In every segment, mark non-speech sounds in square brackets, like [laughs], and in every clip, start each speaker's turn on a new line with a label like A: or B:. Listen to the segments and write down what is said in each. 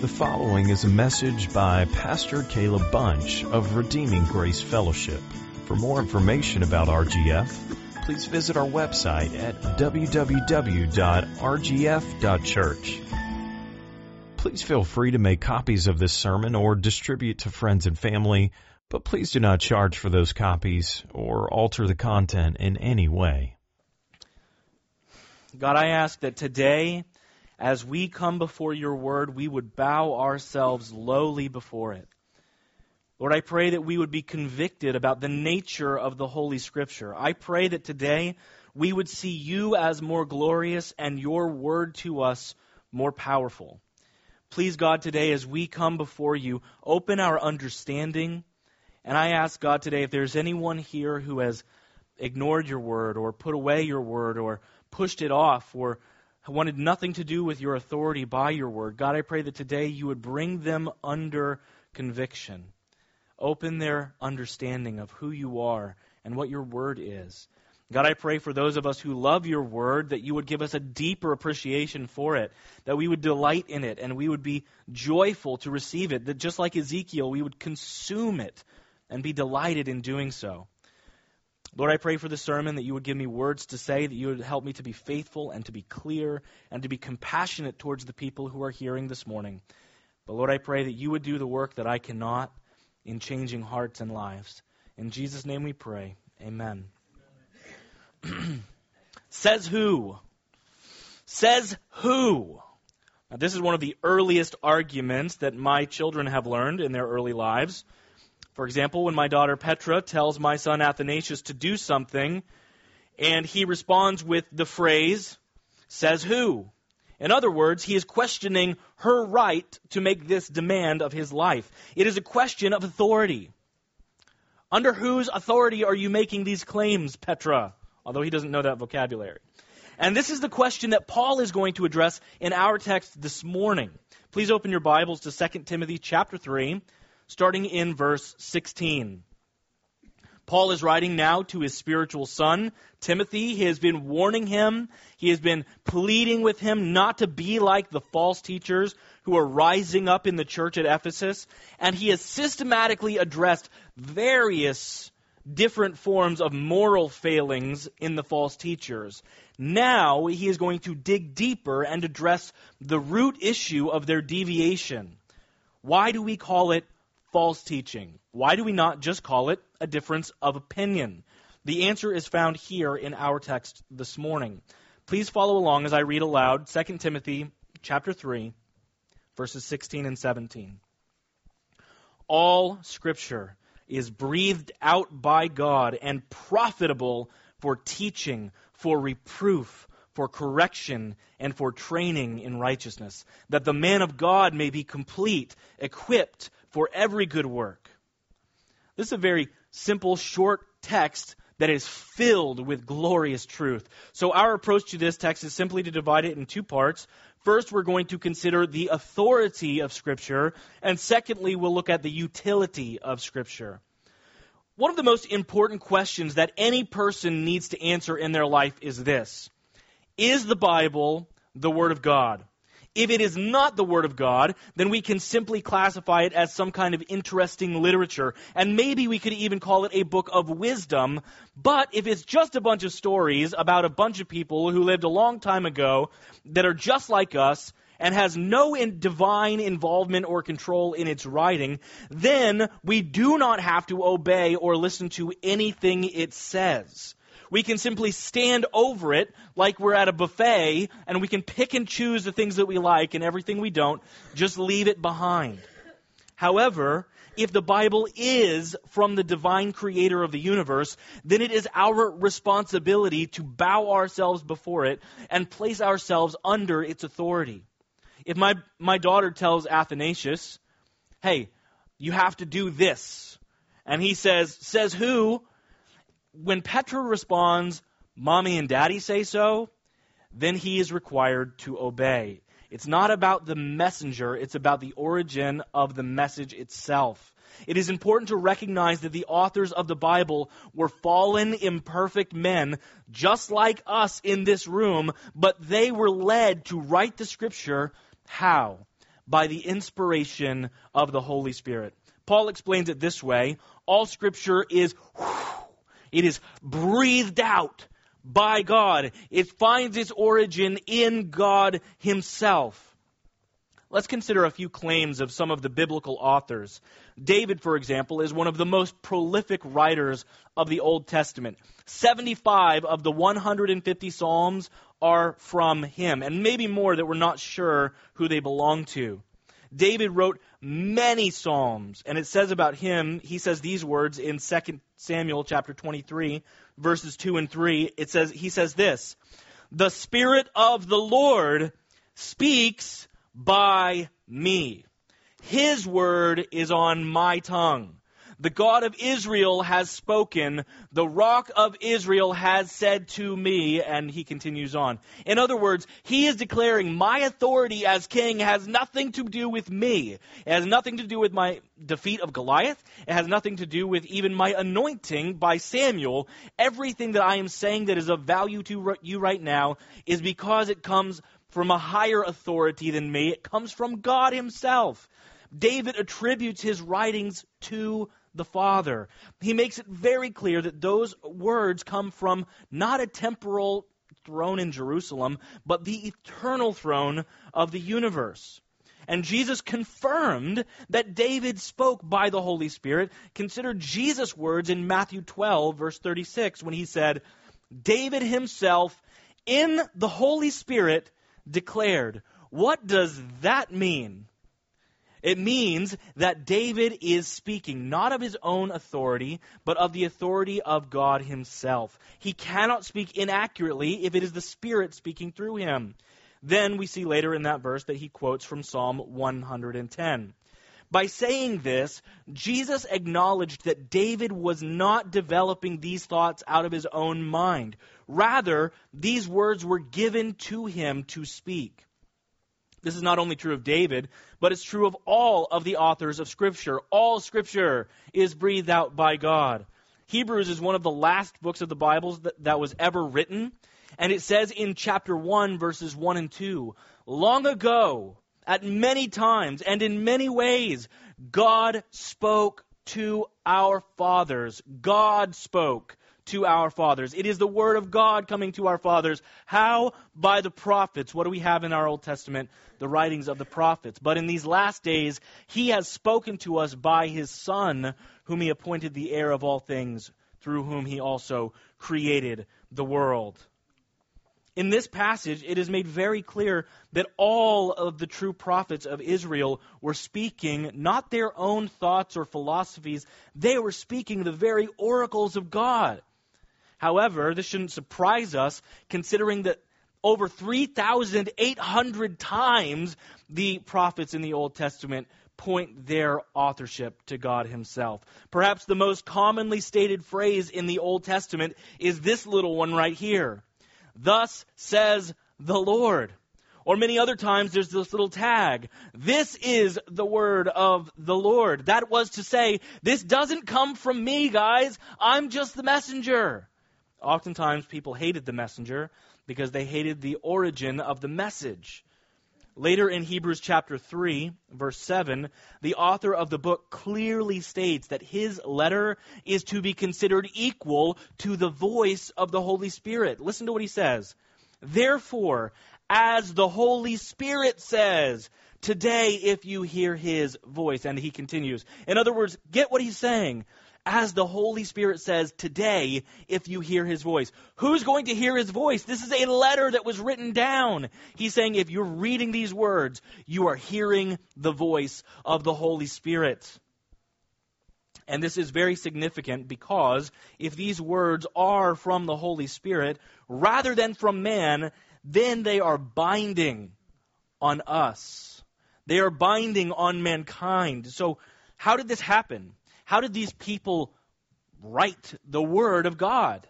A: The following is a message by Pastor Caleb Bunch of Redeeming Grace Fellowship. For more information about RGF, please visit our website at www.rgf.church. Please feel free to make copies of this sermon or distribute to friends and family, but please do not charge for those copies or alter the content in any way.
B: God, I ask that today, as we come before your word, we would bow ourselves lowly before it. Lord, I pray that we would be convicted about the nature of the Holy Scripture. I pray that today we would see you as more glorious and your word to us more powerful. Please, God, today as we come before you, open our understanding. And I ask, God, today if there's anyone here who has ignored your word or put away your word or pushed it off or wanted nothing to do with your authority by your word. God, I pray that today you would bring them under conviction. Open their understanding of who you are and what your word is. God, I pray for those of us who love your word that you would give us a deeper appreciation for it, that we would delight in it, and we would be joyful to receive it, that just like Ezekiel, we would consume it and be delighted in doing so. Lord, I pray for the sermon that you would give me words to say, that you would help me to be faithful and to be clear and to be compassionate towards the people who are hearing this morning. But Lord, I pray that you would do the work that I cannot in changing hearts and lives. In Jesus' name we pray. Amen. [clears throat] Says who? Says who? Now, this is one of the earliest arguments that my children have learned in their early lives. For example, when my daughter Petra tells my son Athanasius to do something, and he responds with the phrase, says who? In other words, he is questioning her right to make this demand of his life. It is a question of authority. Under whose authority are you making these claims, Petra? Although he doesn't know that vocabulary. And this is the question that Paul is going to address in our text this morning. Please open your Bibles to 2 Timothy chapter 3, starting in verse 16. Paul is writing now to his spiritual son, Timothy. He has been warning him, he has been pleading with him not to be like the false teachers who are rising up in the church at Ephesus. And he has systematically addressed various different forms of moral failings in the false teachers. Now he is going to dig deeper and address the root issue of their deviation. Why do we call it false teaching? Why do we not just call it a difference of opinion? The answer is found here in our text this morning. Please follow along as I read aloud 2 Timothy chapter 3 verses 16 and 17. All scripture is breathed out by God and profitable for teaching, for reproof, for correction, and for training in righteousness, that the man of God may be complete, equipped for every good work. This is a very simple, short text that is filled with glorious truth. So, our approach to this text is simply to divide it in two parts. First, we're going to consider the authority of Scripture, and secondly, we'll look at the utility of Scripture. One of the most important questions that any person needs to answer in their life is this Is the Bible the Word of God? If it is not the Word of God, then we can simply classify it as some kind of interesting literature. And maybe we could even call it a book of wisdom. But if it's just a bunch of stories about a bunch of people who lived a long time ago that are just like us, and has no in divine involvement or control in its writing, then we do not have to obey or listen to anything it says. We can simply stand over it like we're at a buffet and we can pick and choose the things that we like and everything we don't, just leave it behind. However, if the Bible is from the divine creator of the universe, then it is our responsibility to bow ourselves before it and place ourselves under its authority. If my, my daughter tells Athanasius, hey, you have to do this, and he says, says who? When Petra responds, Mommy and Daddy say so, then he is required to obey. It's not about the messenger, it's about the origin of the message itself. It is important to recognize that the authors of the Bible were fallen, imperfect men, just like us in this room, but they were led to write the scripture how? by the inspiration of the Holy Spirit. Paul explains it this way all scripture is it is breathed out by God. It finds its origin in God himself. Let's consider a few claims of some of the biblical authors. David, for example, is one of the most prolific writers of the Old Testament. 75 of the 150 Psalms are from him, and maybe more that we're not sure who they belong to. David wrote many psalms, and it says about him, he says these words in 2 Samuel chapter 23, verses 2 and 3. It says, he says this, The Spirit of the Lord speaks by me. His word is on my tongue. The God of Israel has spoken. The rock of Israel has said to me. And he continues on. In other words, he is declaring my authority as king has nothing to do with me. It has nothing to do with my defeat of Goliath. It has nothing to do with even my anointing by Samuel. Everything that I am saying that is of value to you right now is because it comes from a higher authority than me. It comes from God himself. David attributes his writings to the Father. He makes it very clear that those words come from not a temporal throne in Jerusalem, but the eternal throne of the universe. And Jesus confirmed that David spoke by the Holy Spirit. Consider Jesus' words in Matthew 12, verse 36, when he said, David himself, in the Holy Spirit, declared. What does that mean? It means that David is speaking not of his own authority, but of the authority of God himself. He cannot speak inaccurately if it is the Spirit speaking through him. Then we see later in that verse that he quotes from Psalm 110. By saying this, Jesus acknowledged that David was not developing these thoughts out of his own mind. Rather, these words were given to him to speak. This is not only true of David, but it's true of all of the authors of Scripture. All Scripture is breathed out by God. Hebrews is one of the last books of the Bible that, that was ever written. And it says in chapter 1, verses 1 and 2 Long ago, at many times and in many ways, God spoke to our fathers. God spoke to our fathers. It is the word of God coming to our fathers. How? By the prophets. What do we have in our Old Testament? The writings of the prophets. But in these last days, he has spoken to us by his Son, whom he appointed the heir of all things, through whom he also created the world. In this passage, it is made very clear that all of the true prophets of Israel were speaking not their own thoughts or philosophies, they were speaking the very oracles of God. However, this shouldn't surprise us considering that over 3,800 times the prophets in the Old Testament point their authorship to God Himself. Perhaps the most commonly stated phrase in the Old Testament is this little one right here Thus says the Lord. Or many other times there's this little tag. This is the word of the Lord. That was to say, this doesn't come from me, guys. I'm just the messenger. Oftentimes, people hated the messenger because they hated the origin of the message. Later in Hebrews chapter 3, verse 7, the author of the book clearly states that his letter is to be considered equal to the voice of the Holy Spirit. Listen to what he says. Therefore, as the Holy Spirit says, today if you hear his voice, and he continues. In other words, get what he's saying as the Holy Spirit says today if you hear his voice. Who's going to hear his voice? This is a letter that was written down. He's saying if you're reading these words, you are hearing the voice of the Holy Spirit. And this is very significant because if these words are from the Holy Spirit rather than from man, then they are binding on us. They are binding on mankind. So, how did this happen? How did these people write the Word of God?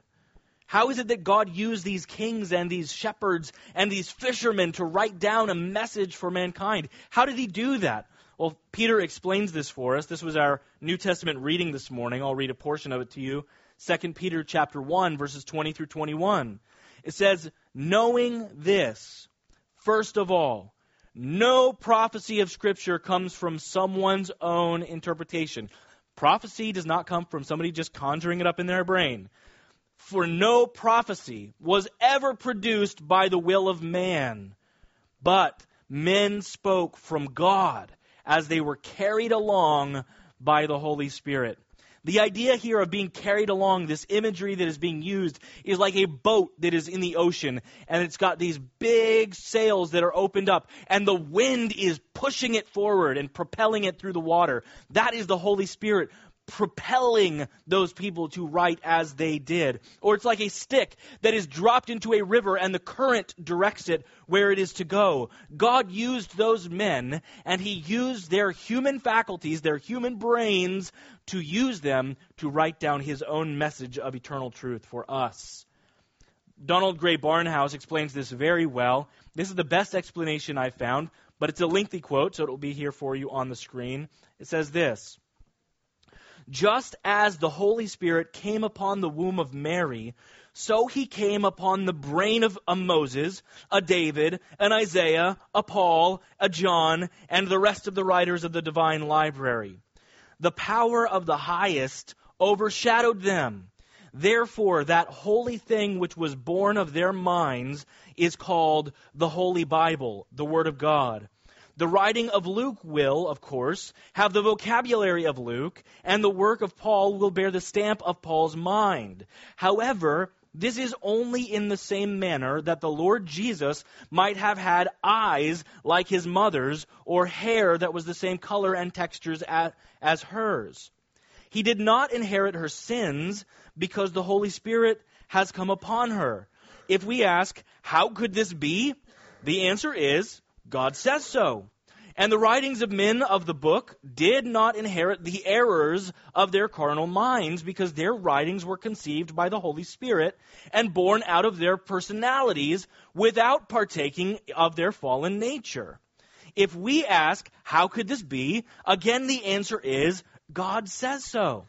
B: How is it that God used these kings and these shepherds and these fishermen to write down a message for mankind? How did he do that? Well, Peter explains this for us. This was our New Testament reading this morning. I'll read a portion of it to you. 2 Peter chapter 1 verses 20 through 21. It says, "Knowing this, first of all, no prophecy of Scripture comes from someone's own interpretation. Prophecy does not come from somebody just conjuring it up in their brain. For no prophecy was ever produced by the will of man, but men spoke from God as they were carried along by the Holy Spirit. The idea here of being carried along, this imagery that is being used, is like a boat that is in the ocean, and it's got these big sails that are opened up, and the wind is pushing it forward and propelling it through the water. That is the Holy Spirit propelling those people to write as they did. Or it's like a stick that is dropped into a river and the current directs it where it is to go. God used those men and he used their human faculties, their human brains, to use them to write down his own message of eternal truth for us. Donald Grey Barnhouse explains this very well. This is the best explanation I've found, but it's a lengthy quote, so it will be here for you on the screen. It says this just as the Holy Spirit came upon the womb of Mary, so he came upon the brain of a Moses, a David, an Isaiah, a Paul, a John, and the rest of the writers of the divine library. The power of the highest overshadowed them. Therefore, that holy thing which was born of their minds is called the Holy Bible, the Word of God. The writing of Luke will, of course, have the vocabulary of Luke, and the work of Paul will bear the stamp of Paul's mind. However, this is only in the same manner that the Lord Jesus might have had eyes like his mother's, or hair that was the same color and textures as, hers. He did not inherit her sins because the Holy Spirit has come upon her. If we ask, how could this be? The answer is, God says so. And the writings of men of the book did not inherit the errors of their carnal minds because their writings were conceived by the Holy Spirit and born out of their personalities without partaking of their fallen nature. If we ask, how could this be? Again, the answer is, God says so.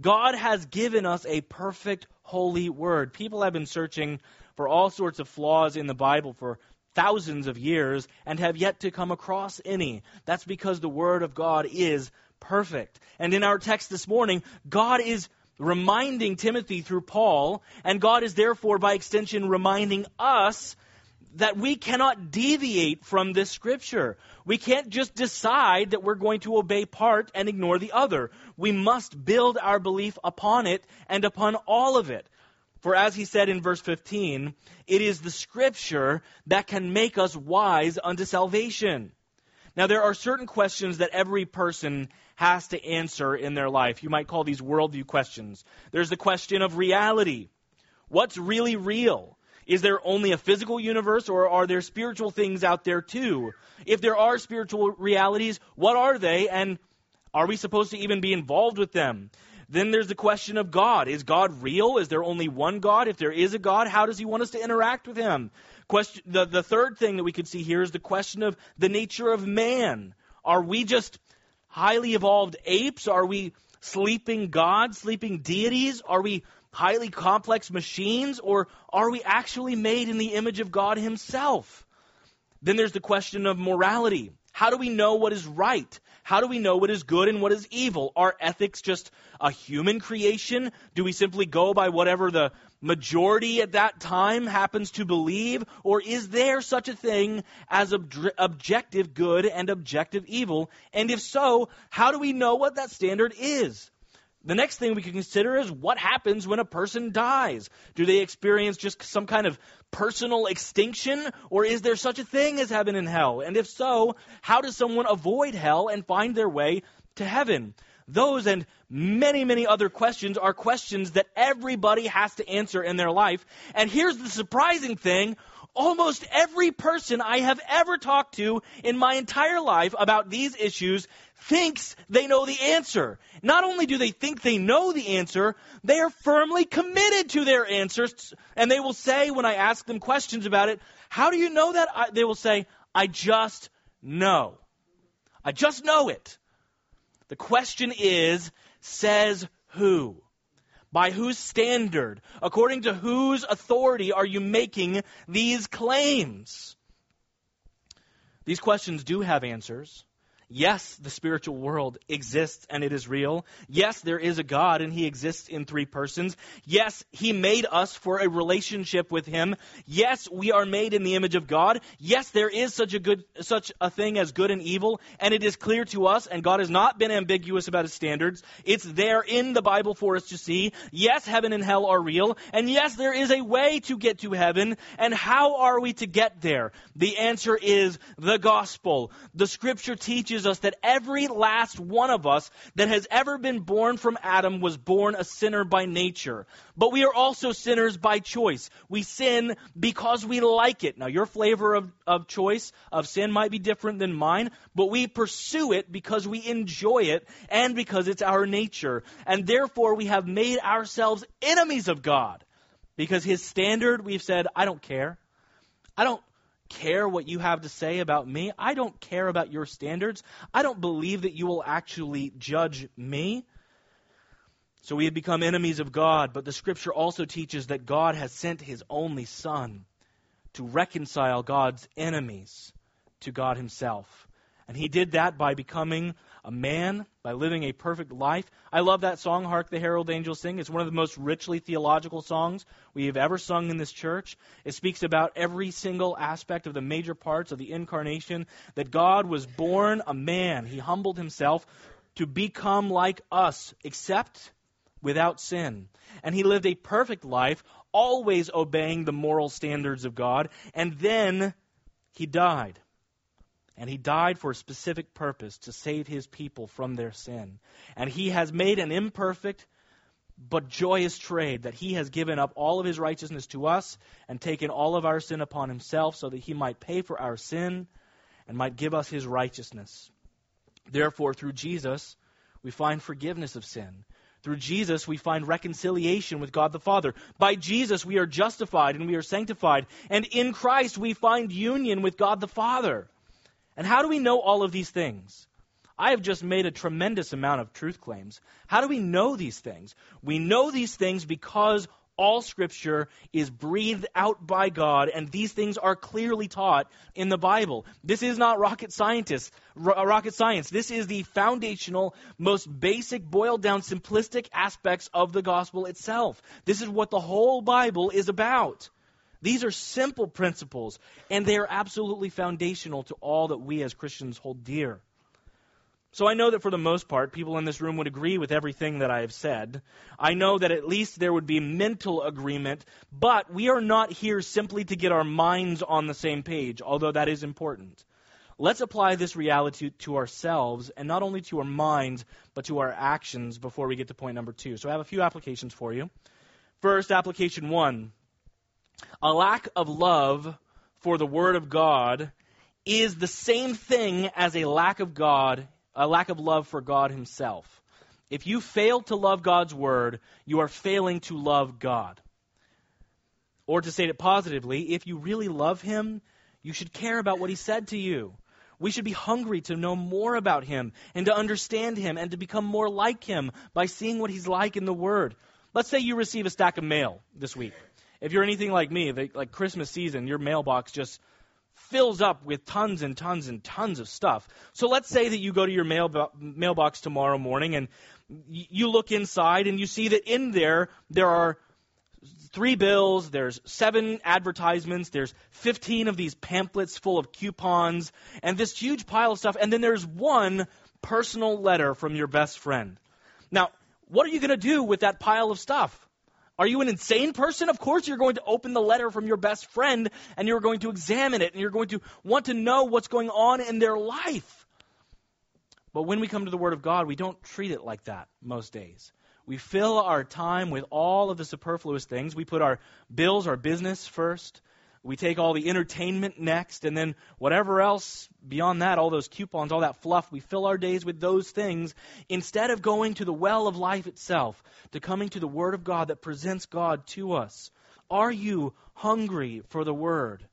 B: God has given us a perfect holy word. People have been searching for all sorts of flaws in the Bible for thousands of years and have yet to come across any. That's because the Word of God is perfect. And in our text this morning, God is reminding Timothy through Paul, and God is therefore, by extension, reminding us that we cannot deviate from this scripture. We can't just decide that we're going to obey part and ignore the other. We must build our belief upon it and upon all of it. For as he said in verse 15, it is the scripture that can make us wise unto salvation. Now, there are certain questions that every person has to answer in their life. You might call these worldview questions. There's the question of reality. What's really real? Is there only a physical universe or are there spiritual things out there too? If there are spiritual realities, what are they and are we supposed to even be involved with them? Then there's the question of God. Is God real? Is there only one God? If there is a God, how does he want us to interact with him? Question, the, the third thing that we could see here is the question of the nature of man. Are we just highly evolved apes? Are we sleeping gods, sleeping deities? Are we highly complex machines? Or are we actually made in the image of God himself? Then there's the question of morality. How do we know what is right? How do we know what is good and what is evil? Are ethics just a human creation? Do we simply go by whatever the majority at that time happens to believe? Or is there such a thing as ob- objective good and objective evil? And if so, how do we know what that standard is? The next thing we can consider is what happens when a person dies. Do they experience just some kind of personal extinction, or is there such a thing as heaven and hell? And if so, how does someone avoid hell and find their way to heaven? Those and many, many other questions are questions that everybody has to answer in their life. And here's the surprising thing almost every person I have ever talked to in my entire life about these issues thinks they know the answer. Not only do they think they know the answer, they are firmly committed to their answers. And they will say, when I ask them questions about it, how do you know that? I, they will say, I just know. I just know it. The question is, says who? By whose standard? According to whose authority are you making these claims? These questions do have answers. Yes, the spiritual world exists and it is real. Yes, there is a God and he exists in three persons. Yes, he made us for a relationship with him. Yes, we are made in the image of God. Yes, there is such a good such a thing as good and evil and it is clear to us and God has not been ambiguous about his standards. It's there in the Bible for us to see. Yes, heaven and hell are real and yes, there is a way to get to heaven and how are we to get there? The answer is the gospel. The scripture teaches teaches us that every last one of us that has ever been born from Adam was born a sinner by nature. But we are also sinners by choice. We sin because we like it. Now, your flavor of, of choice of sin might be different than mine, but we pursue it because we enjoy it and because it's our nature. And therefore, we have made ourselves enemies of God. Because his standard, we've said, I don't care. I don't care what you have to say about me. I don't care about your standards. I don't believe that you will actually judge me. So we have become enemies of God, but the scripture also teaches that God has sent his only Son to reconcile God's enemies to God himself. And he did that by becoming a man by living a perfect life. I love that song, Hark the Herald Angels Sing. It's one of the most richly theological songs we have ever sung in this church. It speaks about every single aspect of the major parts of the incarnation, that God was born a man. He humbled himself to become like us, except without sin. And he lived a perfect life, always obeying the moral standards of God, and then he died. And he died for a specific purpose to save his people from their sin. And he has made an imperfect but joyous trade that he has given up all of his righteousness to us and taken all of our sin upon himself so that he might pay for our sin and might give us his righteousness. Therefore, through Jesus, we find forgiveness of sin. Through Jesus, we find reconciliation with God the Father. By Jesus, we are justified and we are sanctified. And in Christ, we find union with God the Father. And how do we know all of these things? I have just made a tremendous amount of truth claims. How do we know these things? We know these things because all scripture is breathed out by God, and these things are clearly taught in the Bible. This is not rocket scientists, uh, rocket science. This is the foundational, most basic, boiled down, simplistic aspects of the gospel itself. This is what the whole Bible is about. These are simple principles, and they are absolutely foundational to all that we as Christians hold dear. So I know that for the most part, people in this room would agree with everything that I have said. I know that at least there would be mental agreement, but we are not here simply to get our minds on the same page, although that is important. Let's apply this reality to ourselves, and not only to our minds, but to our actions before we get to point number two. So I have a few applications for you. First, application one a lack of love for the Word of God is the same thing as a lack of God, a lack of love for God Himself. If you fail to love God's Word, you are failing to love God. Or to state it positively, if you really love Him, you should care about what He said to you. We should be hungry to know more about Him and to understand Him and to become more like Him by seeing what He's like in the Word. Let's say you receive a stack of mail this week. If you're anything like me, they, like Christmas season, your mailbox just fills up with tons and tons and tons of stuff. So let's say that you go to your mail, mailbox tomorrow morning and you look inside and you see that in there there are three bills, there's seven advertisements, there's 15 of these pamphlets full of coupons, and this huge pile of stuff, and then there's one personal letter from your best friend. Now, what are you going to do with that pile of stuff? Are you an insane person? Of course, you're going to open the letter from your best friend and you're going to examine it and you're going to want to know what's going on in their life. But when we come to the Word of God, we don't treat it like that most days. We fill our time with all of the superfluous things. We put our bills, our business first. We take all the entertainment next, and then whatever else beyond that, all those coupons, all that fluff, we fill our days with those things instead of going to the well of life itself, to coming to the Word of God that presents God to us. Are you hungry for the Word?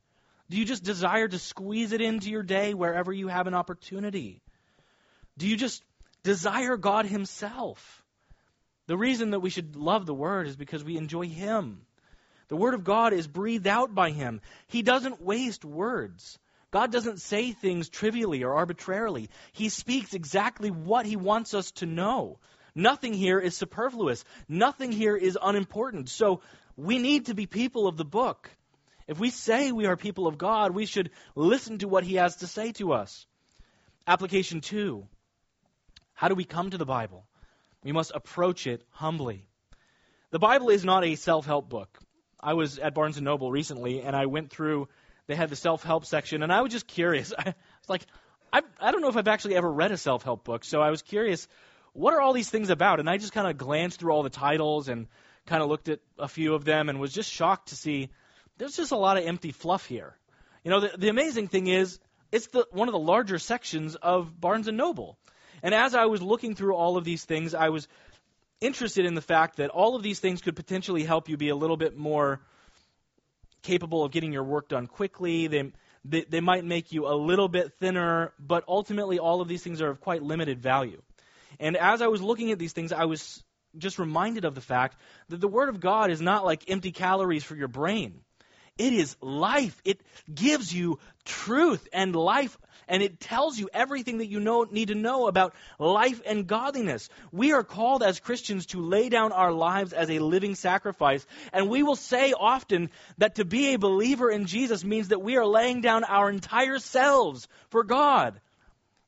B: Do you just desire to squeeze it into your day wherever you have an opportunity? Do you just desire God Himself? The reason that we should love the Word is because we enjoy Him. The Word of God is breathed out by Him. He doesn't waste words. God doesn't say things trivially or arbitrarily. He speaks exactly what He wants us to know. Nothing here is superfluous. Nothing here is unimportant. So we need to be people of the book. If we say we are people of God, we should listen to what He has to say to us. Application two How do we come to the Bible? We must approach it humbly. The Bible is not a self help book. I was at Barnes and Noble recently, and I went through. They had the self help section, and I was just curious. [laughs] I was like, I, I don't know if I've actually ever read a self help book, so I was curious, what are all these things about? And I just kind of glanced through all the titles and kind of looked at a few of them and was just shocked to see there's just a lot of empty fluff here. You know, the, the amazing thing is, it's the one of the larger sections of Barnes and Noble. And as I was looking through all of these things, I was interested in the fact that all of these things could potentially help you be a little bit more capable of getting your work done quickly. They, they, they might make you a little bit thinner, but ultimately, all of these things are of quite limited value. And as I was looking at these things, I was just reminded of the fact that the Word of God is not like empty calories for your brain. It is life. It gives you truth and life, and it tells you everything that you know, need to know about life and godliness. We are called as Christians to lay down our lives as a living sacrifice, and we will say often that to be a believer in Jesus means that we are laying down our entire selves for God.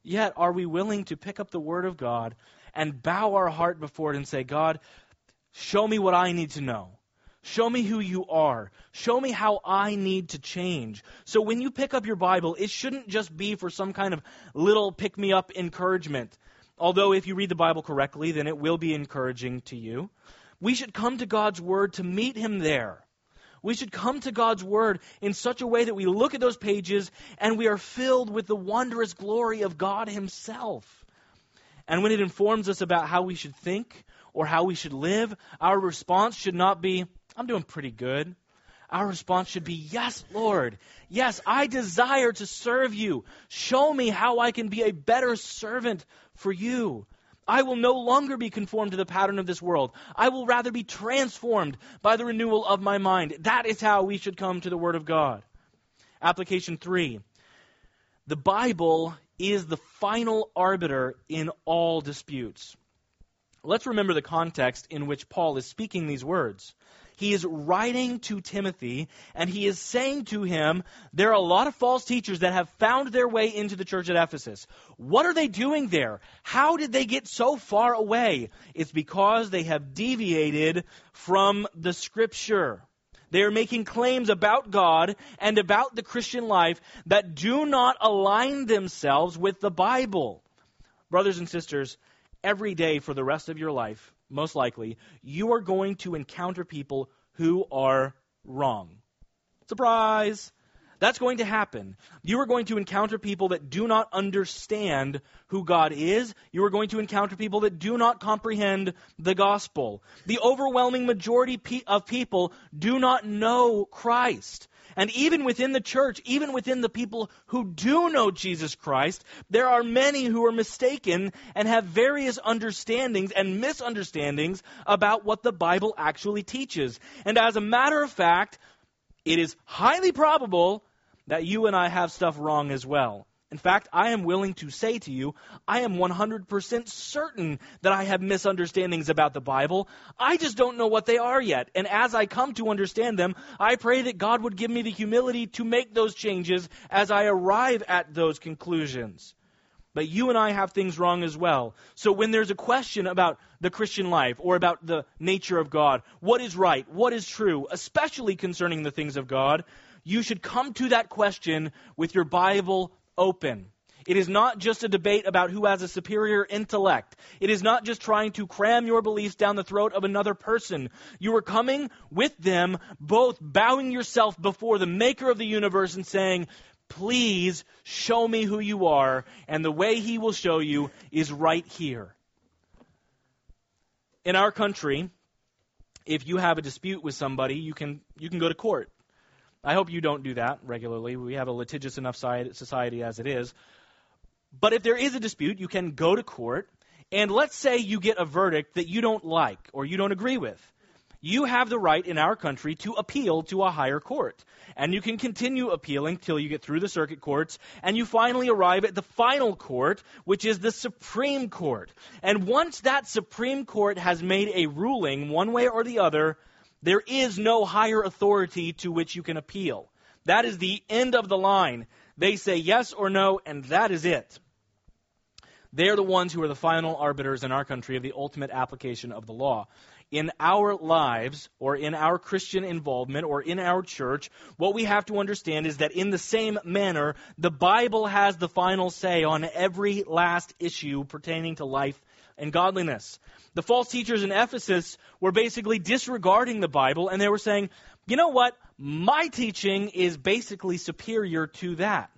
B: Yet, are we willing to pick up the Word of God and bow our heart before it and say, God, show me what I need to know? Show me who you are. Show me how I need to change. So when you pick up your Bible, it shouldn't just be for some kind of little pick me up encouragement. Although, if you read the Bible correctly, then it will be encouraging to you. We should come to God's Word to meet Him there. We should come to God's Word in such a way that we look at those pages and we are filled with the wondrous glory of God Himself. And when it informs us about how we should think or how we should live, our response should not be, I'm doing pretty good. Our response should be, Yes, Lord. Yes, I desire to serve you. Show me how I can be a better servant for you. I will no longer be conformed to the pattern of this world. I will rather be transformed by the renewal of my mind. That is how we should come to the Word of God. Application three the Bible is the final arbiter in all disputes. Let's remember the context in which Paul is speaking these words he is writing to Timothy and he is saying to him, there are a lot of false teachers that have found their way into the church at Ephesus. What are they doing there? How did they get so far away? It's because they have deviated from the scripture. They are making claims about God and about the Christian life that do not align themselves with the Bible. Brothers and sisters, every day for the rest of your life, most likely, you are going to encounter people who are wrong. Surprise! That's going to happen. You are going to encounter people that do not understand who God is. You are going to encounter people that do not comprehend the gospel. The overwhelming majority of people do not know Christ. And even within the church, even within the people who do know Jesus Christ, there are many who are mistaken and have various understandings and misunderstandings about what the Bible actually teaches. And as a matter of fact, it is highly probable that you and I have stuff wrong as well. In fact, I am willing to say to you, I am 100% certain that I have misunderstandings about the Bible. I just don't know what they are yet. And as I come to understand them, I pray that God would give me the humility to make those changes as I arrive at those conclusions. But you and I have things wrong as well. So when there's a question about the Christian life or about the nature of God, what is right, what is true, especially concerning the things of God, you should come to that question with your Bible open. It is not just a debate about who has a superior intellect. It is not just trying to cram your beliefs down the throat of another person. You are coming with them, both bowing yourself before the maker of the universe and saying, Please show me who you are. And the way he will show you is right here. In our country, if you have a dispute with somebody, you can, you can go to court. I hope you don't do that regularly. We have a litigious enough society as it is. But if there is a dispute, you can go to court, and let's say you get a verdict that you don't like or you don't agree with. you have the right in our country to appeal to a higher court. And you can continue appealing till you get through the circuit courts, and you finally arrive at the final court, which is the Supreme Court. And once that Supreme Court has made a ruling, one way or the other, there is no higher authority to which you can appeal. That is the end of the line. They say yes or no, and that is it. They are the ones who are the final arbiters in our country of the ultimate application of the law. In our lives, or in our Christian involvement, or in our church, what we have to understand is that in the same manner, the Bible has the final say on every last issue pertaining to life and godliness. The false teachers in Ephesus were basically disregarding the Bible, and they were saying, you know what? My teaching is basically superior to that.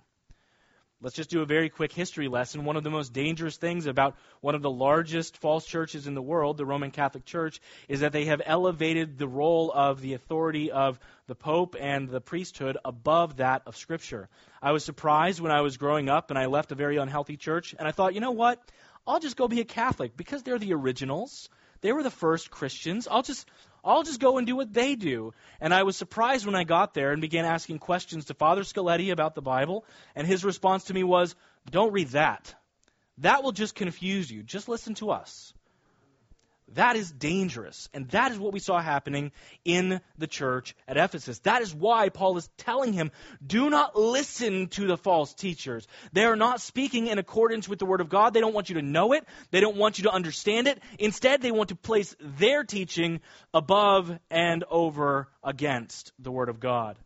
B: Let's just do a very quick history lesson. One of the most dangerous things about one of the largest false churches in the world, the Roman Catholic Church, is that they have elevated the role of the authority of the Pope and the priesthood above that of Scripture. I was surprised when I was growing up and I left a very unhealthy church, and I thought, you know what? I'll just go be a Catholic because they're the originals. They were the first Christians. I'll just I'll just go and do what they do. And I was surprised when I got there and began asking questions to Father Scaletti about the Bible, and his response to me was, "Don't read that. That will just confuse you. Just listen to us." That is dangerous. And that is what we saw happening in the church at Ephesus. That is why Paul is telling him, do not listen to the false teachers. They are not speaking in accordance with the Word of God. They don't want you to know it. They don't want you to understand it. Instead, they want to place their teaching above and over against the Word of God.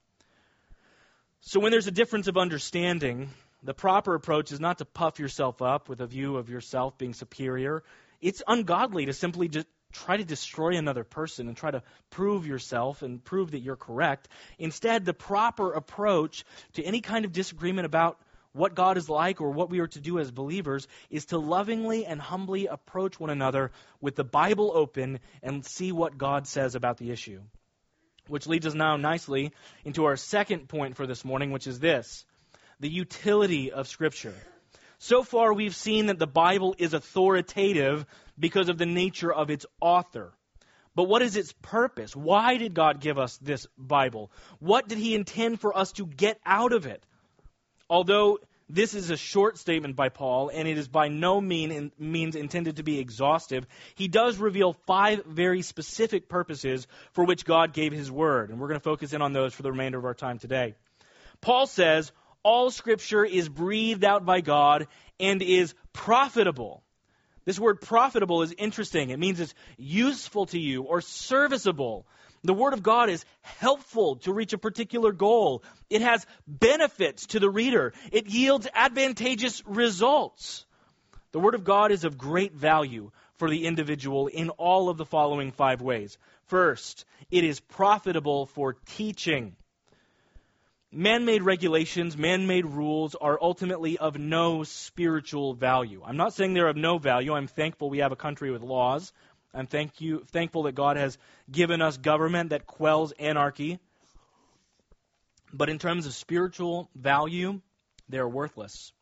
B: So when there's a difference of understanding, the proper approach is not to puff yourself up with a view of yourself being superior it's ungodly to simply just try to destroy another person and try to prove yourself and prove that you're correct. Instead, the proper approach to any kind of disagreement about what God is like or what we are to do as believers is to lovingly and humbly approach one another with the Bible open and see what God says about the issue. Which leads us now nicely into our second point for this morning, which is this the utility of Scripture. So far, we've seen that the Bible is authoritative because of the nature of its author. But what is its purpose? Why did God give us this Bible? What did He intend for us to get out of it? Although this is a short statement by Paul, and it is by no mean, means intended to be exhaustive, he does reveal five very specific purposes for which God gave His Word. And we're going to focus in on those for the remainder of our time today. Paul says, all scripture is breathed out by God and is profitable. This word profitable is interesting. It means it's useful to you or serviceable. The Word of God is helpful to reach a particular goal. It has benefits to the reader. It yields advantageous results. The Word of God is of great value for the individual in all of the following five ways. First, it is profitable for teaching man made regulations, man made rules are ultimately of no spiritual value. I'm not saying they're of no value. I'm thankful we have a country with laws. I'm thank you, thankful that God has given us government that quells anarchy. But in terms of spiritual value, they're worthless.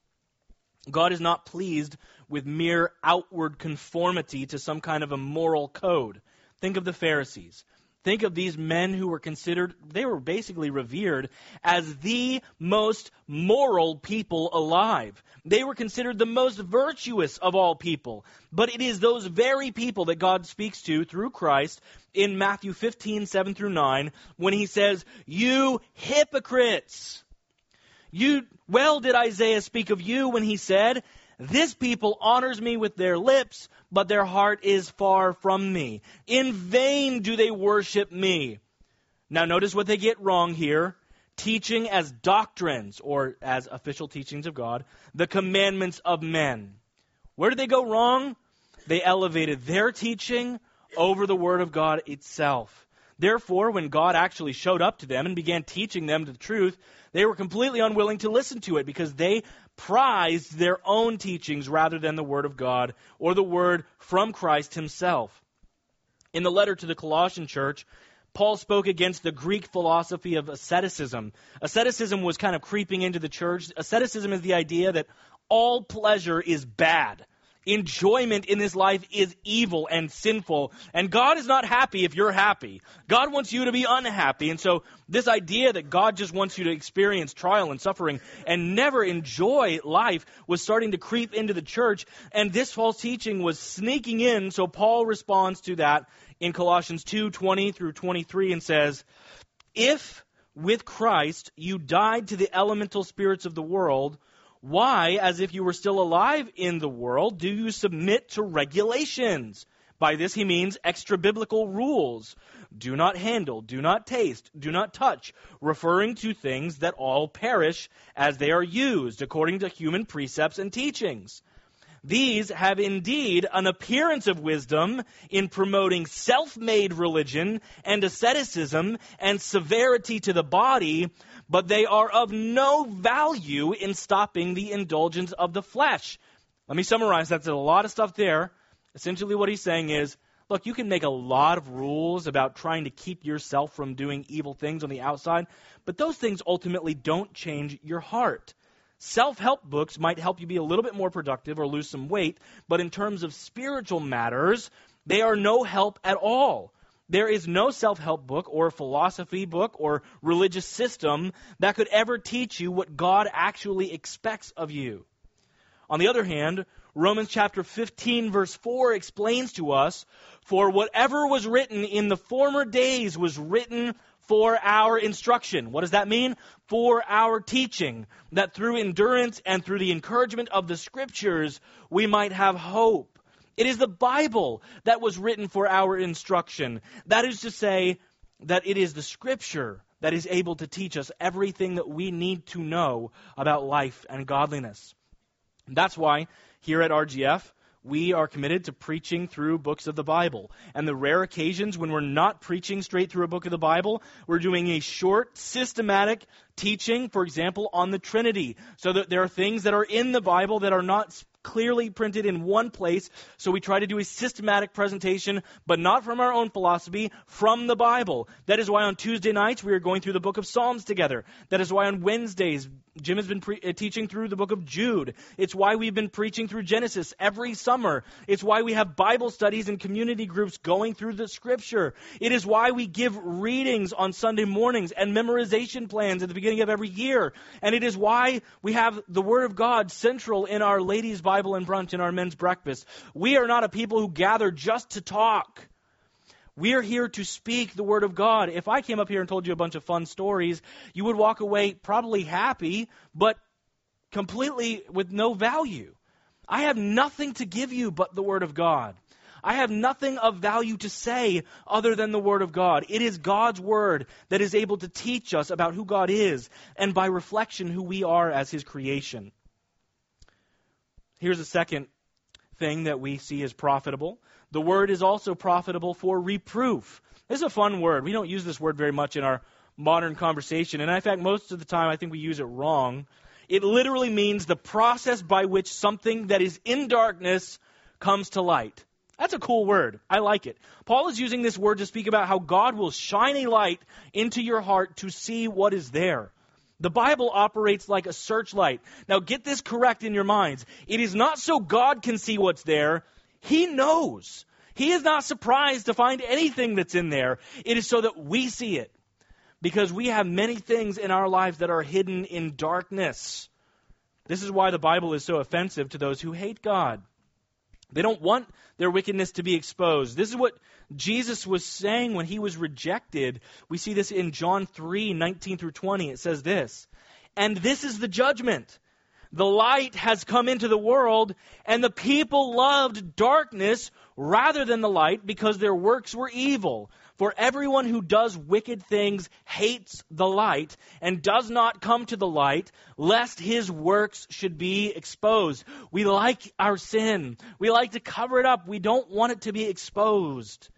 B: God is not pleased with mere outward conformity to some kind of a moral code. Think of the Pharisees. Think of these men who were considered, they were basically revered as the most moral people alive. They were considered the most virtuous of all people. But it is those very people that God speaks to through Christ in Matthew 15, 7 through 9, when he says, You hypocrites! You, well did Isaiah speak of you when he said, this people honors me with their lips, but their heart is far from me. In vain do they worship me. Now, notice what they get wrong here teaching as doctrines, or as official teachings of God, the commandments of men. Where did they go wrong? They elevated their teaching over the Word of God itself. Therefore, when God actually showed up to them and began teaching them the truth, they were completely unwilling to listen to it because they prized their own teachings rather than the Word of God or the Word from Christ Himself. In the letter to the Colossian church, Paul spoke against the Greek philosophy of asceticism. Asceticism was kind of creeping into the church. Asceticism is the idea that all pleasure is bad. Enjoyment in this life is evil and sinful. And God is not happy if you're happy. God wants you to be unhappy. And so this idea that God just wants you to experience trial and suffering and never enjoy life was starting to creep into the church. And this false teaching was sneaking in. So Paul responds to that in Colossians 2 20 through 23 and says, If with Christ you died to the elemental spirits of the world, why, as if you were still alive in the world, do you submit to regulations? By this he means extra biblical rules. Do not handle, do not taste, do not touch, referring to things that all perish as they are used according to human precepts and teachings. These have indeed an appearance of wisdom in promoting self made religion and asceticism and severity to the body, but they are of no value in stopping the indulgence of the flesh. Let me summarize That's a lot of stuff there. Essentially, what he's saying is look, you can make a lot of rules about trying to keep yourself from doing evil things on the outside, but those things ultimately don't change your heart. Self help books might help you be a little bit more productive or lose some weight, but in terms of spiritual matters, they are no help at all. There is no self help book or philosophy book or religious system that could ever teach you what God actually expects of you. On the other hand, Romans chapter 15 verse 4 explains to us, for whatever was written in the former days was written for our instruction. What does that mean? For our teaching, that through endurance and through the encouragement of the scriptures, we might have hope. It is the Bible that was written for our instruction. That is to say, that it is the Scripture that is able to teach us everything that we need to know about life and godliness. That's why here at RGF, we are committed to preaching through books of the Bible. And the rare occasions when we're not preaching straight through a book of the Bible, we're doing a short, systematic teaching, for example, on the Trinity. So that there are things that are in the Bible that are not clearly printed in one place. So we try to do a systematic presentation, but not from our own philosophy, from the Bible. That is why on Tuesday nights we are going through the book of Psalms together. That is why on Wednesdays Jim has been pre- uh, teaching through the book of Jude. It's why we've been preaching through Genesis every summer. It's why we have Bible studies and community groups going through the scripture. It is why we give readings on Sunday mornings and memorization plans at the beginning of every year. And it is why we have the Word of God central in our ladies' Bible and brunch and our men's breakfast. We are not a people who gather just to talk. We're here to speak the Word of God. If I came up here and told you a bunch of fun stories, you would walk away probably happy, but completely with no value. I have nothing to give you but the Word of God. I have nothing of value to say other than the Word of God. It is God's Word that is able to teach us about who God is, and by reflection, who we are as His creation. Here's a second thing that we see as profitable the word is also profitable for reproof. This is a fun word. We don't use this word very much in our modern conversation. And in fact, most of the time, I think we use it wrong. It literally means the process by which something that is in darkness comes to light. That's a cool word. I like it. Paul is using this word to speak about how God will shine a light into your heart to see what is there. The Bible operates like a searchlight. Now get this correct in your minds. It is not so God can see what's there, he knows. He is not surprised to find anything that's in there. It is so that we see it. Because we have many things in our lives that are hidden in darkness. This is why the Bible is so offensive to those who hate God. They don't want their wickedness to be exposed. This is what Jesus was saying when he was rejected. We see this in John 3 19 through 20. It says this And this is the judgment the light has come into the world, and the people loved darkness rather than the light because their works were evil. For everyone who does wicked things hates the light and does not come to the light, lest his works should be exposed. We like our sin. We like to cover it up. We don't want it to be exposed.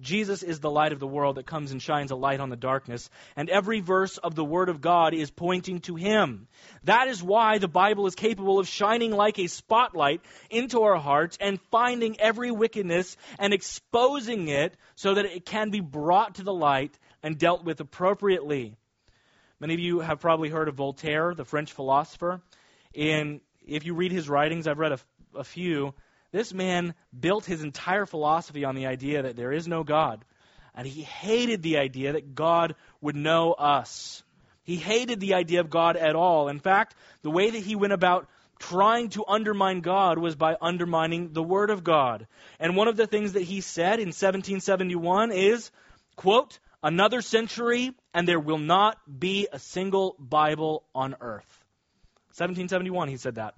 B: Jesus is the light of the world that comes and shines a light on the darkness, and every verse of the Word of God is pointing to Him. That is why the Bible is capable of shining like a spotlight into our hearts and finding every wickedness and exposing it so that it can be brought to the light and dealt with appropriately. Many of you have probably heard of Voltaire, the French philosopher. And if you read his writings, I've read a a few, this man built his entire philosophy on the idea that there is no God. And he hated the idea that God would know us. He hated the idea of God at all. In fact, the way that he went about trying to undermine God was by undermining the Word of God. And one of the things that he said in 1771 is, quote, another century and there will not be a single Bible on earth. 1771, he said that.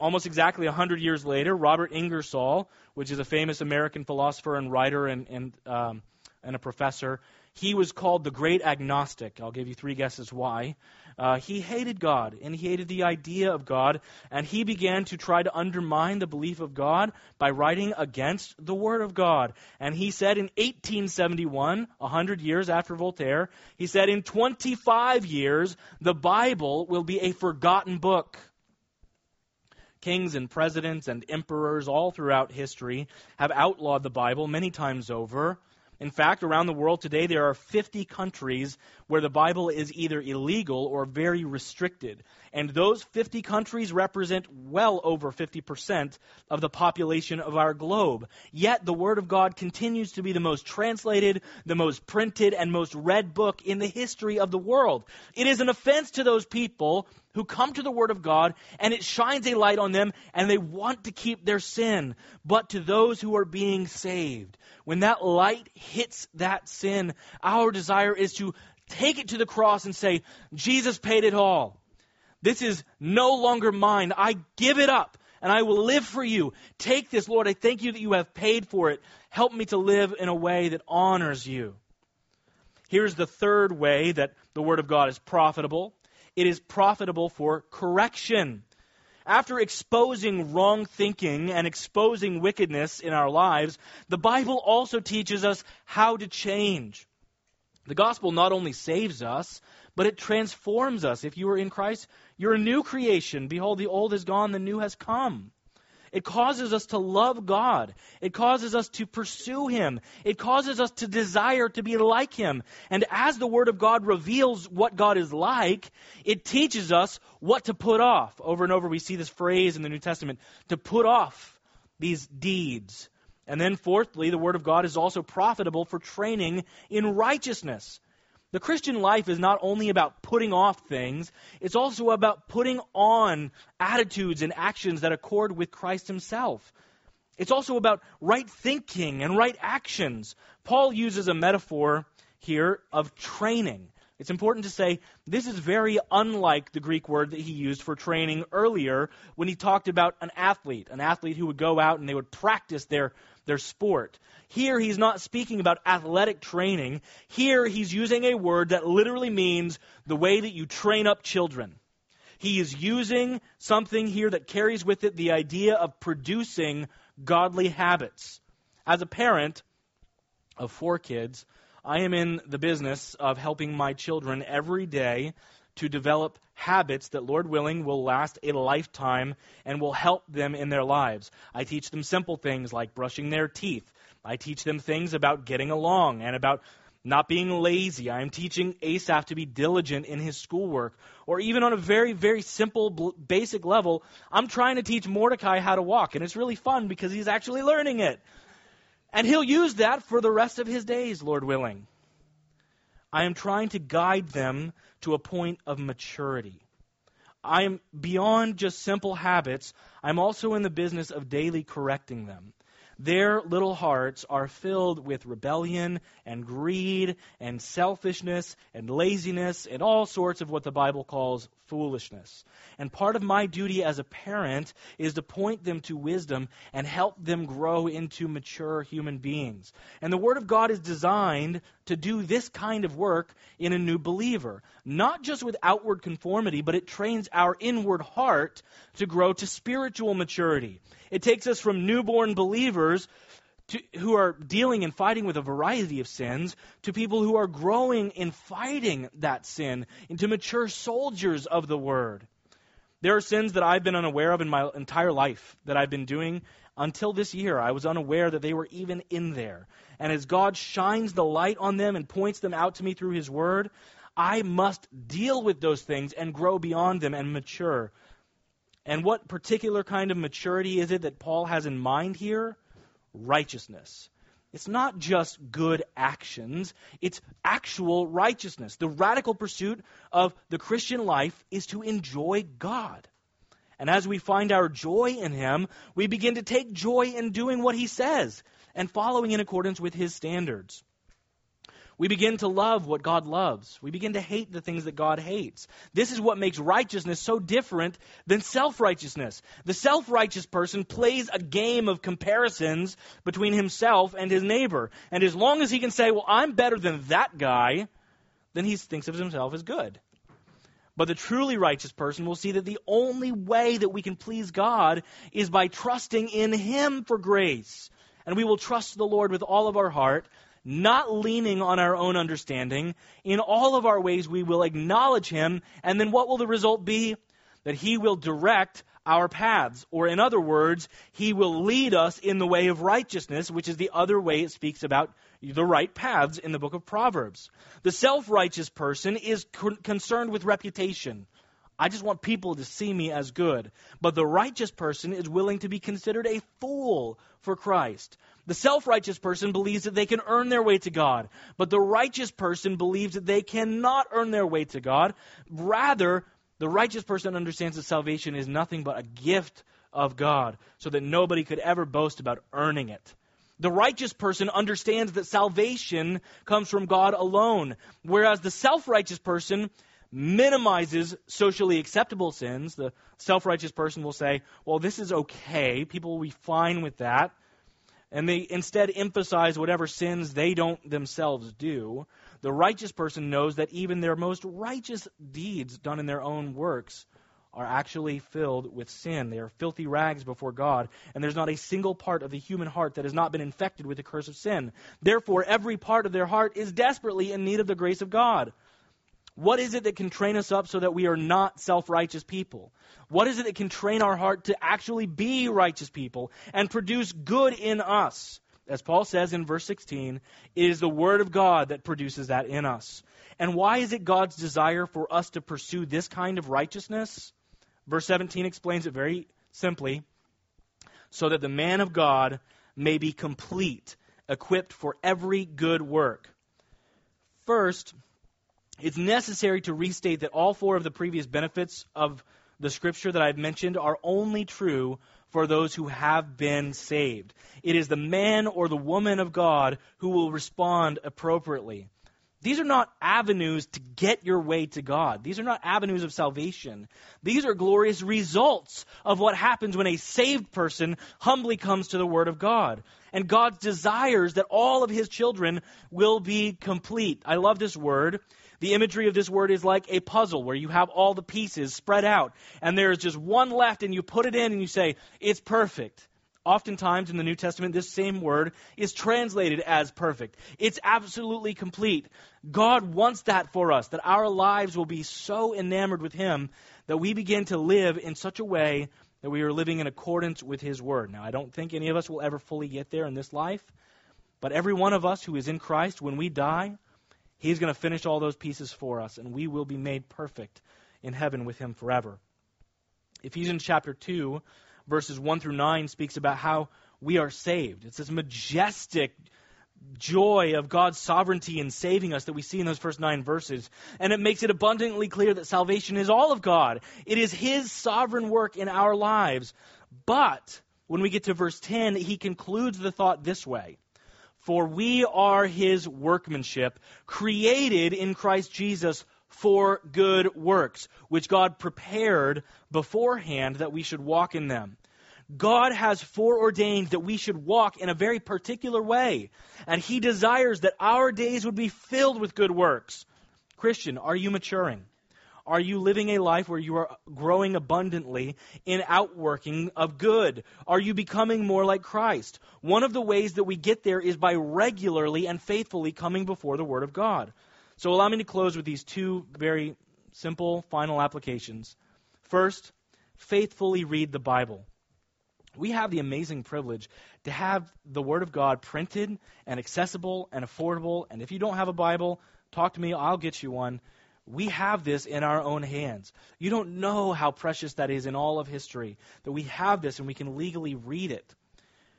B: Almost exactly 100 years later, Robert Ingersoll, which is a famous American philosopher and writer and, and, um, and a professor, he was called the great agnostic. I'll give you three guesses why. Uh, he hated God and he hated the idea of God, and he began to try to undermine the belief of God by writing against the Word of God. And he said in 1871, a hundred years after Voltaire, he said, In 25 years, the Bible will be a forgotten book. Kings and presidents and emperors all throughout history have outlawed the Bible many times over. In fact, around the world today, there are 50 countries where the Bible is either illegal or very restricted. And those 50 countries represent well over 50% of the population of our globe. Yet the Word of God continues to be the most translated, the most printed, and most read book in the history of the world. It is an offense to those people who come to the Word of God and it shines a light on them and they want to keep their sin. But to those who are being saved, when that light hits that sin, our desire is to take it to the cross and say, Jesus paid it all. This is no longer mine. I give it up and I will live for you. Take this, Lord. I thank you that you have paid for it. Help me to live in a way that honors you. Here's the third way that the Word of God is profitable it is profitable for correction. After exposing wrong thinking and exposing wickedness in our lives, the Bible also teaches us how to change. The gospel not only saves us, but it transforms us. If you are in Christ, you're a new creation. Behold, the old is gone, the new has come. It causes us to love God. It causes us to pursue Him. It causes us to desire to be like Him. And as the Word of God reveals what God is like, it teaches us what to put off. Over and over, we see this phrase in the New Testament to put off these deeds. And then, fourthly, the Word of God is also profitable for training in righteousness. The Christian life is not only about putting off things, it's also about putting on attitudes and actions that accord with Christ Himself. It's also about right thinking and right actions. Paul uses a metaphor here of training. It's important to say this is very unlike the Greek word that he used for training earlier when he talked about an athlete, an athlete who would go out and they would practice their, their sport. Here he's not speaking about athletic training. Here he's using a word that literally means the way that you train up children. He is using something here that carries with it the idea of producing godly habits. As a parent of four kids, I am in the business of helping my children every day to develop habits that, Lord willing, will last a lifetime and will help them in their lives. I teach them simple things like brushing their teeth. I teach them things about getting along and about not being lazy. I am teaching Asaph to be diligent in his schoolwork. Or even on a very, very simple, basic level, I'm trying to teach Mordecai how to walk. And it's really fun because he's actually learning it. And he'll use that for the rest of his days, Lord willing. I am trying to guide them to a point of maturity. I am beyond just simple habits, I'm also in the business of daily correcting them. Their little hearts are filled with rebellion and greed and selfishness and laziness and all sorts of what the Bible calls foolishness. And part of my duty as a parent is to point them to wisdom and help them grow into mature human beings. And the Word of God is designed to do this kind of work in a new believer. Not just with outward conformity, but it trains our inward heart to grow to spiritual maturity. It takes us from newborn believers to, who are dealing and fighting with a variety of sins to people who are growing in fighting that sin into mature soldiers of the word. There are sins that I've been unaware of in my entire life that I've been doing until this year. I was unaware that they were even in there. And as God shines the light on them and points them out to me through His Word, I must deal with those things and grow beyond them and mature And what particular kind of maturity is it that Paul has in mind here? Righteousness. It's not just good actions, it's actual righteousness. The radical pursuit of the Christian life is to enjoy God. And as we find our joy in Him, we begin to take joy in doing what He says and following in accordance with His standards. We begin to love what God loves. We begin to hate the things that God hates. This is what makes righteousness so different than self righteousness. The self righteous person plays a game of comparisons between himself and his neighbor. And as long as he can say, well, I'm better than that guy, then he thinks of himself as good. But the truly righteous person will see that the only way that we can please God is by trusting in Him for grace. And we will trust the Lord with all of our heart not leaning on our own understanding. In all of our ways, we will acknowledge Him, and then what will the result be? That He will direct our paths. Or, in other words, He will lead us in the way of righteousness, which is the other way it speaks about the right paths in the book of Proverbs. The self righteous person is concerned with reputation. I just want people to see me as good. But the righteous person is willing to be considered a fool for Christ. The self righteous person believes that they can earn their way to God, but the righteous person believes that they cannot earn their way to God. Rather, the righteous person understands that salvation is nothing but a gift of God, so that nobody could ever boast about earning it. The righteous person understands that salvation comes from God alone, whereas the self righteous person minimizes socially acceptable sins. The self righteous person will say, well, this is okay. People will be fine with that and they instead emphasize whatever sins they don't themselves do. The righteous person knows that even their most righteous deeds done in their own works are actually filled with sin. They are filthy rags before God, and there's not a single part of the human heart that has not been infected with the curse of sin. Therefore, every part of their heart is desperately in need of the grace of God. What is it that can train us up so that we are not self righteous people? What is it that can train our heart to actually be righteous people and produce good in us? As Paul says in verse 16, it is the Word of God that produces that in us. And why is it God's desire for us to pursue this kind of righteousness? Verse 17 explains it very simply so that the man of God may be complete, equipped for every good work. First, it's necessary to restate that all four of the previous benefits of the scripture that I've mentioned are only true for those who have been saved. It is the man or the woman of God who will respond appropriately. These are not avenues to get your way to God. These are not avenues of salvation. These are glorious results of what happens when a saved person humbly comes to the Word of God. And God desires that all of His children will be complete. I love this word. The imagery of this word is like a puzzle where you have all the pieces spread out and there's just one left and you put it in and you say, it's perfect. Oftentimes in the New Testament, this same word is translated as perfect. It's absolutely complete. God wants that for us, that our lives will be so enamored with Him that we begin to live in such a way that we are living in accordance with His Word. Now, I don't think any of us will ever fully get there in this life, but every one of us who is in Christ, when we die, He's going to finish all those pieces for us, and we will be made perfect in heaven with Him forever. Ephesians chapter 2, verses 1 through 9, speaks about how we are saved. It's this majestic joy of God's sovereignty in saving us that we see in those first nine verses. And it makes it abundantly clear that salvation is all of God. It is His sovereign work in our lives. But when we get to verse 10, he concludes the thought this way for we are his workmanship, created in Christ Jesus for good works, which God prepared beforehand that we should walk in them. God has foreordained that we should walk in a very particular way, and He desires that our days would be filled with good works. Christian, are you maturing? Are you living a life where you are growing abundantly in outworking of good? Are you becoming more like Christ? One of the ways that we get there is by regularly and faithfully coming before the Word of God. So allow me to close with these two very simple final applications. First, faithfully read the Bible. We have the amazing privilege to have the Word of God printed and accessible and affordable. And if you don't have a Bible, talk to me, I'll get you one We have this in our own hands. You don't know how precious that is in all of history, that we have this and we can legally read it.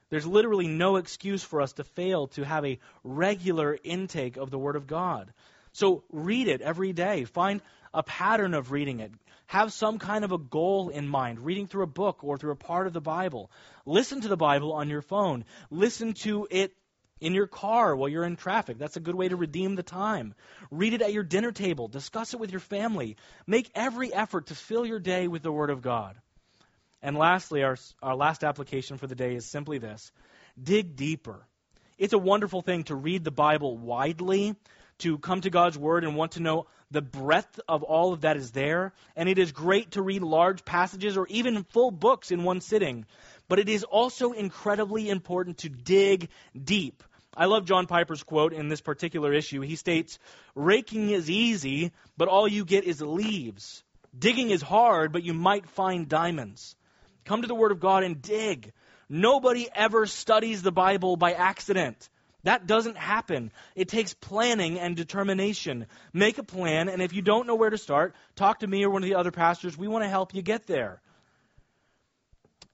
B: There's literally no excuse for us to fail to have a regular intake of the Word of God. So read it every day. Find a pattern of reading it. Have some kind of a goal in mind, reading through a book or through a part of the Bible. Listen to the Bible on your phone. Listen to it in your car while you're in traffic. That's a good way to redeem the time. Read it at your dinner table. Discuss it with your family. Make every effort to fill your day with the Word of God. And lastly, our, our last application for the day is simply this dig deeper. It's a wonderful thing to read the Bible widely, to come to God's Word and want to know the breadth of all of that is there. And it is great to read large passages or even full books in one sitting. But it is also incredibly important to dig deep. I love John Piper's quote in this particular issue. He states, Raking is easy, but all you get is leaves. Digging is hard, but you might find diamonds. Come to the Word of God and dig. Nobody ever studies the Bible by accident. That doesn't happen. It takes planning and determination. Make a plan, and if you don't know where to start, talk to me or one of the other pastors. We want to help you get there.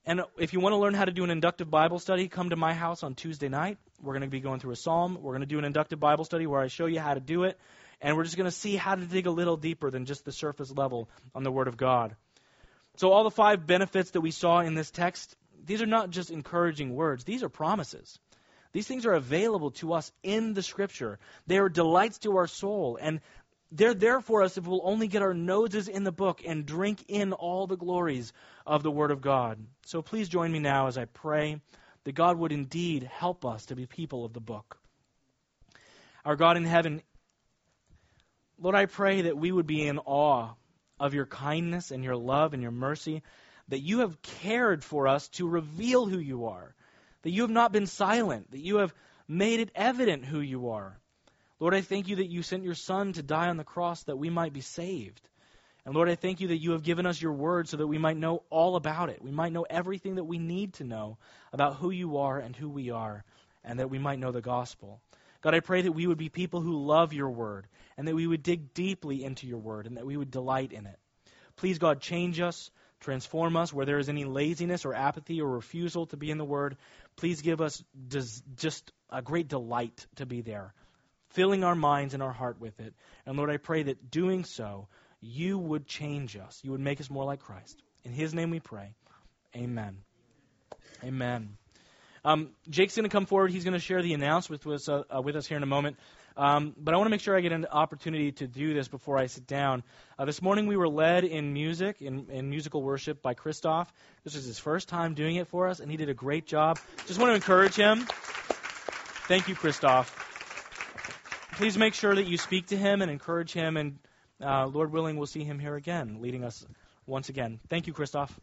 B: And if you want to learn how to do an inductive Bible study, come to my house on Tuesday night. We're going to be going through a psalm. We're going to do an inductive Bible study where I show you how to do it. And we're just going to see how to dig a little deeper than just the surface level on the Word of God. So, all the five benefits that we saw in this text, these are not just encouraging words, these are promises. These things are available to us in the Scripture. They are delights to our soul. And they're there for us if we'll only get our noses in the book and drink in all the glories of the Word of God. So please join me now as I pray that God would indeed help us to be people of the book. Our God in heaven, Lord, I pray that we would be in awe of your kindness and your love and your mercy, that you have cared for us to reveal who you are, that you have not been silent, that you have made it evident who you are. Lord, I thank you that you sent your Son to die on the cross that we might be saved. And Lord, I thank you that you have given us your word so that we might know all about it. We might know everything that we need to know about who you are and who we are, and that we might know the gospel. God, I pray that we would be people who love your word, and that we would dig deeply into your word, and that we would delight in it. Please, God, change us, transform us where there is any laziness or apathy or refusal to be in the word. Please give us just a great delight to be there filling our minds and our heart with it. And Lord, I pray that doing so, you would change us. You would make us more like Christ. In His name we pray. Amen. Amen. Um, Jake's going to come forward. He's going to share the announcement with us, uh, with us here in a moment. Um, but I want to make sure I get an opportunity to do this before I sit down. Uh, this morning we were led in music, in, in musical worship by Christoph. This was his first time doing it for us, and he did a great job. Just want to encourage him. Thank you, Christoph please make sure that you speak to him and encourage him. And uh, Lord willing, we'll see him here again, leading us once again. Thank you, Christoph.